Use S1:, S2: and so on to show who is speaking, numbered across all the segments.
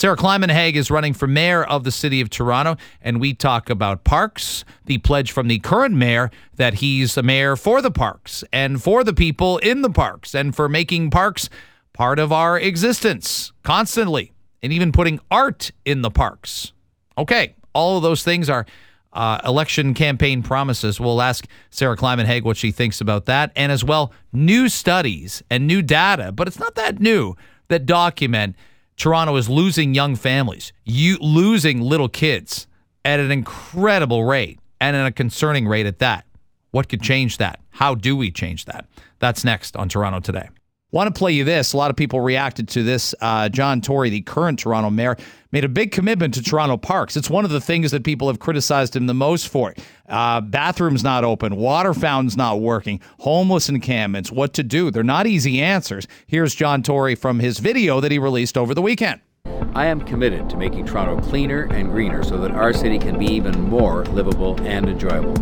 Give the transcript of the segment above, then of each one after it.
S1: Sarah Climenhaga is running for mayor of the city of Toronto, and we talk about parks, the pledge from the current mayor that he's a mayor for the parks and for the people in the parks and for making parks part of our existence constantly and even putting art in the parks. Okay, all of those things are uh, election campaign promises. We'll ask Sarah Climenhaga what she thinks about that, and as well, new studies and new data, but it's not that new that document Toronto is losing young families, you losing little kids at an incredible rate and at a concerning rate at that. What could change that? How do we change that? That's next on Toronto Today. Want to play you this? A lot of people reacted to this. Uh, John Tory, the current Toronto mayor, made a big commitment to Toronto parks. It's one of the things that people have criticized him the most for. Uh, bathrooms not open, water fountains not working, homeless encampments. What to do? They're not easy answers. Here's John Tory from his video that he released over the weekend.
S2: I am committed to making Toronto cleaner and greener so that our city can be even more livable and enjoyable.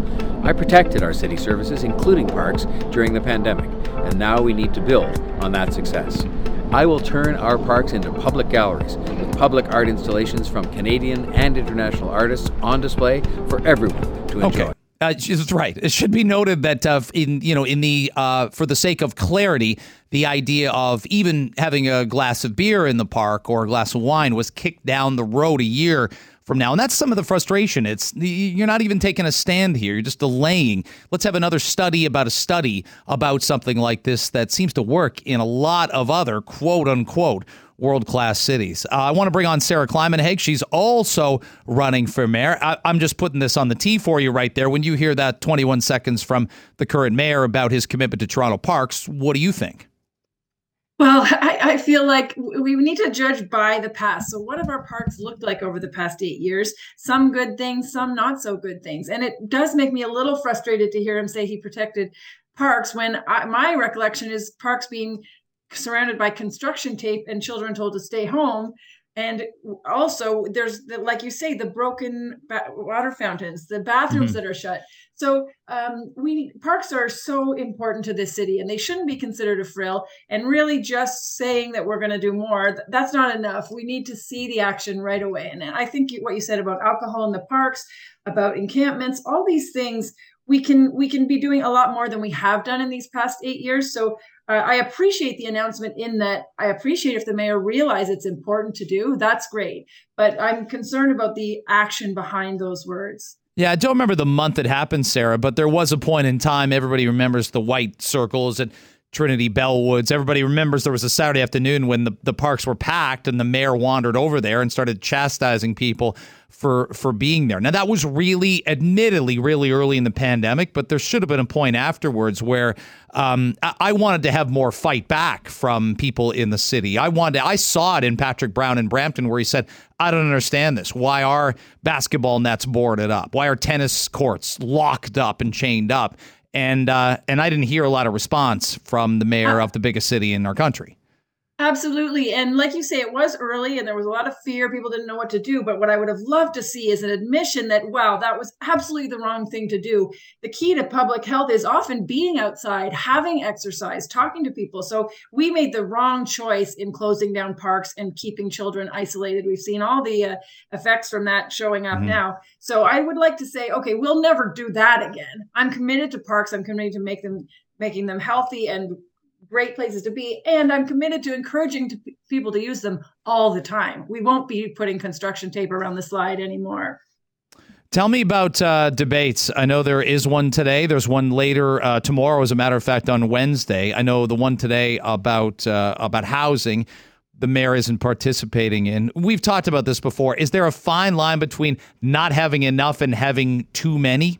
S2: I protected our city services, including parks, during the pandemic, and now we need to build on that success. I will turn our parks into public galleries with public art installations from Canadian and international artists on display for everyone to enjoy.
S1: Okay. Uh, she's right. It should be noted that uh, in you know in the uh, for the sake of clarity, the idea of even having a glass of beer in the park or a glass of wine was kicked down the road a year from now, and that's some of the frustration. It's you're not even taking a stand here; you're just delaying. Let's have another study about a study about something like this that seems to work in a lot of other quote unquote world class cities. Uh, I want to bring on Sarah Climenhaga. She's also running for mayor. I, am just putting this on the tee for you right there. When you hear that 21 seconds from the current mayor about his commitment to Toronto parks, what do you think?
S3: Well, I, I, feel like we need to judge by the past. So, what have our parks looked like over the past eight years? Some good things, some not so good things. And it does make me a little frustrated to hear him say he protected parks when I, my recollection is parks being surrounded by construction tape and children told to stay home and also there's the, like you say the broken ba- water fountains the bathrooms mm-hmm. that are shut. So um, we parks are so important to this city and they shouldn't be considered a frill and really just saying that we're going to do more that's not enough. We need to see the action right away. And i think what you said about alcohol in the parks about encampments all these things we can we can be doing a lot more than we have done in these past eight years so uh, I appreciate the announcement in that I appreciate if the mayor realizes it's important to do. That's great. But I'm concerned about the action behind those words.
S1: Yeah, I don't remember the month it happened, Sarah, but there was a point in time. Everybody remembers the white circles and Trinity Bellwoods. Everybody remembers there was a Saturday afternoon when the, the parks were packed and the mayor wandered over there and started chastising people for for being there. Now that was really, admittedly, really early in the pandemic, but there should have been a point afterwards where um, I, I, wanted to have more fight back from people in the city. I wanted, I saw it in Patrick Brown in Brampton where he said, "I don't understand this. Why are basketball nets boarded up? Why are tennis courts locked up and chained up?" And uh, and I didn't hear a lot of response from the mayor of the biggest city in our country.
S3: Absolutely. And like you say, it was early and there was a lot of fear. People didn't know what to do. But what I would have loved to see is an admission that, wow, that was absolutely the wrong thing to do. The key to public health is often being outside, having exercise, talking to people. So we made the wrong choice in closing down parks and keeping children isolated. We've seen all the uh, effects from that showing up mm-hmm. now. So I would like to say, okay, we'll never do that again. I'm committed to parks. I'm committed to make them making them healthy and great places to be and i'm committed to encouraging to people to use them all the time we won't be putting construction tape around the slide anymore
S1: Tell me about uh, debates. I know there is one today. There's one later uh, tomorrow, as a matter of fact, on Wednesday. I know the one today about uh, about housing. The mayor isn't participating in. We've talked about this before. Is there a fine line between not having enough and having too many?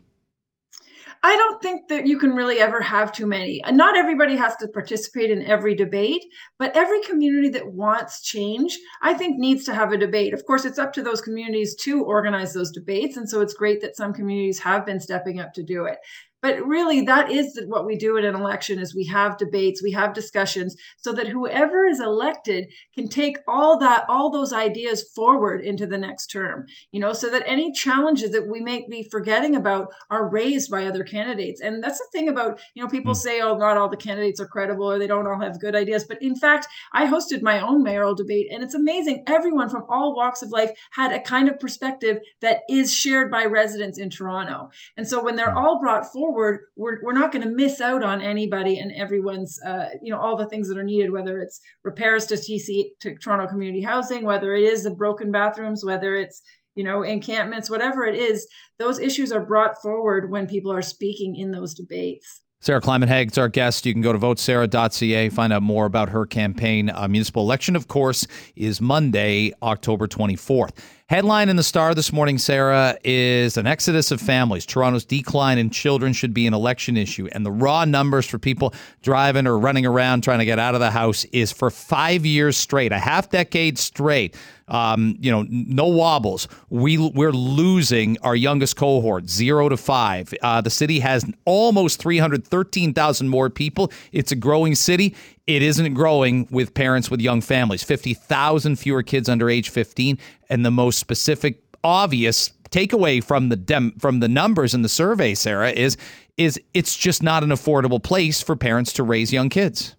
S3: I don't think that you can really ever have too many. Not everybody has to participate in every debate, but every community that wants change, I think, needs to have a debate. Of course, it's up to those communities to organize those debates. And so it's great that some communities have been stepping up to do it. But really that is what we do in an election is we have debates we have discussions so that whoever is elected can take all that all those ideas forward into the next term you know so that any challenges that we may be forgetting about are raised by other candidates and that's the thing about you know people mm. say oh not all the candidates are credible or they don't all have good ideas but in fact i hosted my own mayoral debate and it's amazing everyone from all walks of life had a kind of perspective that is shared by residents in toronto and so when they're hmm. all brought forward we're, we're not going to miss out on anybody and everyone's uh, you know all the things that are needed whether it's repairs to tc to toronto community housing whether it is the broken bathrooms whether it's you know encampments whatever it is those issues are brought forward when people are speaking in those debates
S1: Sarah Climenhaga's our guest. You can go to votesarah.ca, find out more about her campaign. Uh, municipal election, of course, is Monday, October 24th. Headline in the Star this morning, Sarah, is an exodus of families. Toronto's decline in children should be an election issue. And the raw numbers for people driving or running around trying to get out of the house is for five years straight, a half decade straight. Um, you know, no wobbles. We we're losing our youngest cohort, zero to five. Uh, the city has almost three hundred thirteen thousand more people. It's a growing city it isn't growing with parents with young families 50,000 fewer kids under age 15 and the most specific obvious takeaway from the dem- from the numbers in the survey Sarah is is it's just not an affordable place for parents to raise young kids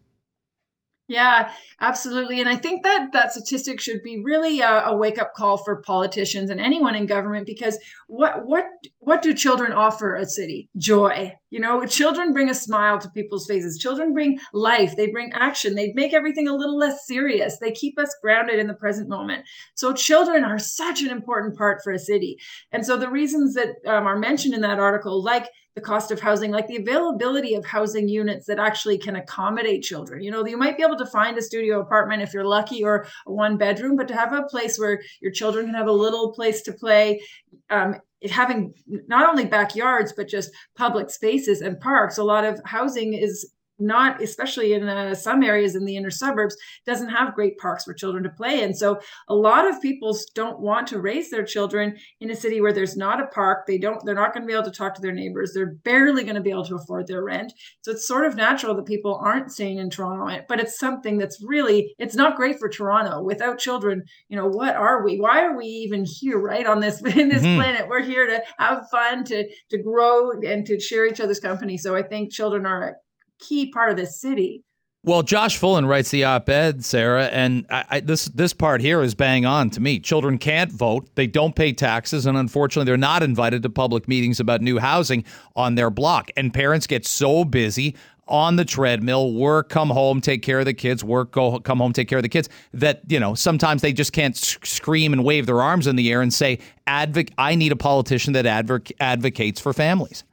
S3: yeah, absolutely. And I think that that statistic should be really a, a wake up call for politicians and anyone in government because what what what do children offer a city? Joy. You know, children bring a smile to people's faces. Children bring life. They bring action. They make everything a little less serious. They keep us grounded in the present moment. So children are such an important part for a city. And so the reasons that um, are mentioned in that article, like the cost of housing, like the availability of housing units that actually can accommodate children. You know, you might be able to find a studio apartment if you're lucky or a one bedroom, but to have a place where your children can have a little place to play, um, having not only backyards but just public spaces and parks. A lot of housing is not especially in uh, some areas in the inner suburbs doesn't have great parks for children to play in. So a lot of people don't want to raise their children in a city where there's not a park. They don't they're not going to be able to talk to their neighbors. They're barely going to be able to afford their rent. So it's sort of natural that people aren't staying in toronto but it's something that's really it's not great for toronto. Without children you know what are we? Why are we even here right on this in this mm-hmm. planet? We're here to have fun to to grow and to share each other's company. So i think children are key part of the city.
S1: Well, Josh Fullan writes the op-ed, Sarah, and I, I, this this part here is bang on to me. Children can't vote; they don't pay taxes, and unfortunately, they're not invited to public meetings about new housing on their block. And parents get so busy on the treadmill, work, come home, take care of the kids, work, go, come home, take care of the kids. That you know, sometimes they just can't scream and wave their arms in the air and say, "Advocate! I need a politician that advoc- advocates for families."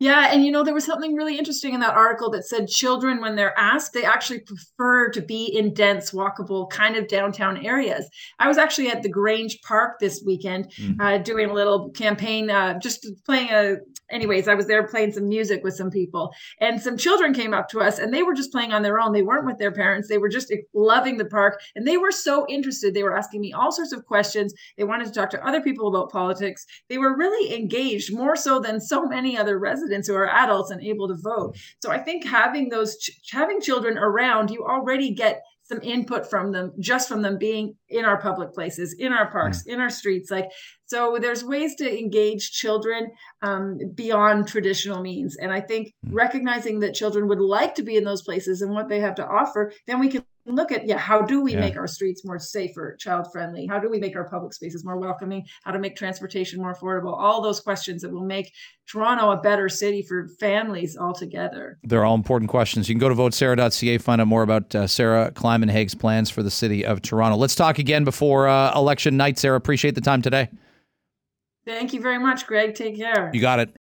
S3: Yeah, and you know, there was something really interesting in that article that said children, when they're asked, they actually prefer to be in dense, walkable, kind of downtown areas. I was actually at the Grange Park this weekend mm-hmm. uh, doing a little campaign, uh, just playing a anyways, I was there playing some music with some people, and some children came up to us, and they were just playing on their own. They weren't with their parents. They were just loving the park, and they were so interested. They were asking me all sorts of questions. They wanted to talk to other people about politics. They were really engaged, more so than so many other residents who are adults and able to vote. So I think having those ch- having children around, you already get some input from them just from them being in our public places in our parks mm. in our streets like so there's ways to engage children um, beyond traditional means and i think mm. recognizing that children would like to be in those places and what they have to offer then we can look at yeah how do we yeah. make our streets more safer child friendly how do we make our public spaces more welcoming? How to make transportation more affordable? All those questions that will make toronto a better city for families altogether.
S1: They're all important questions. You can go to votesarah.ca find out more about uh, sarah Climenhaga's plans for the city of toronto. Let's talk again before uh, election night sarah. Appreciate the time today.
S3: Thank you very much greg. Take care.
S1: You got it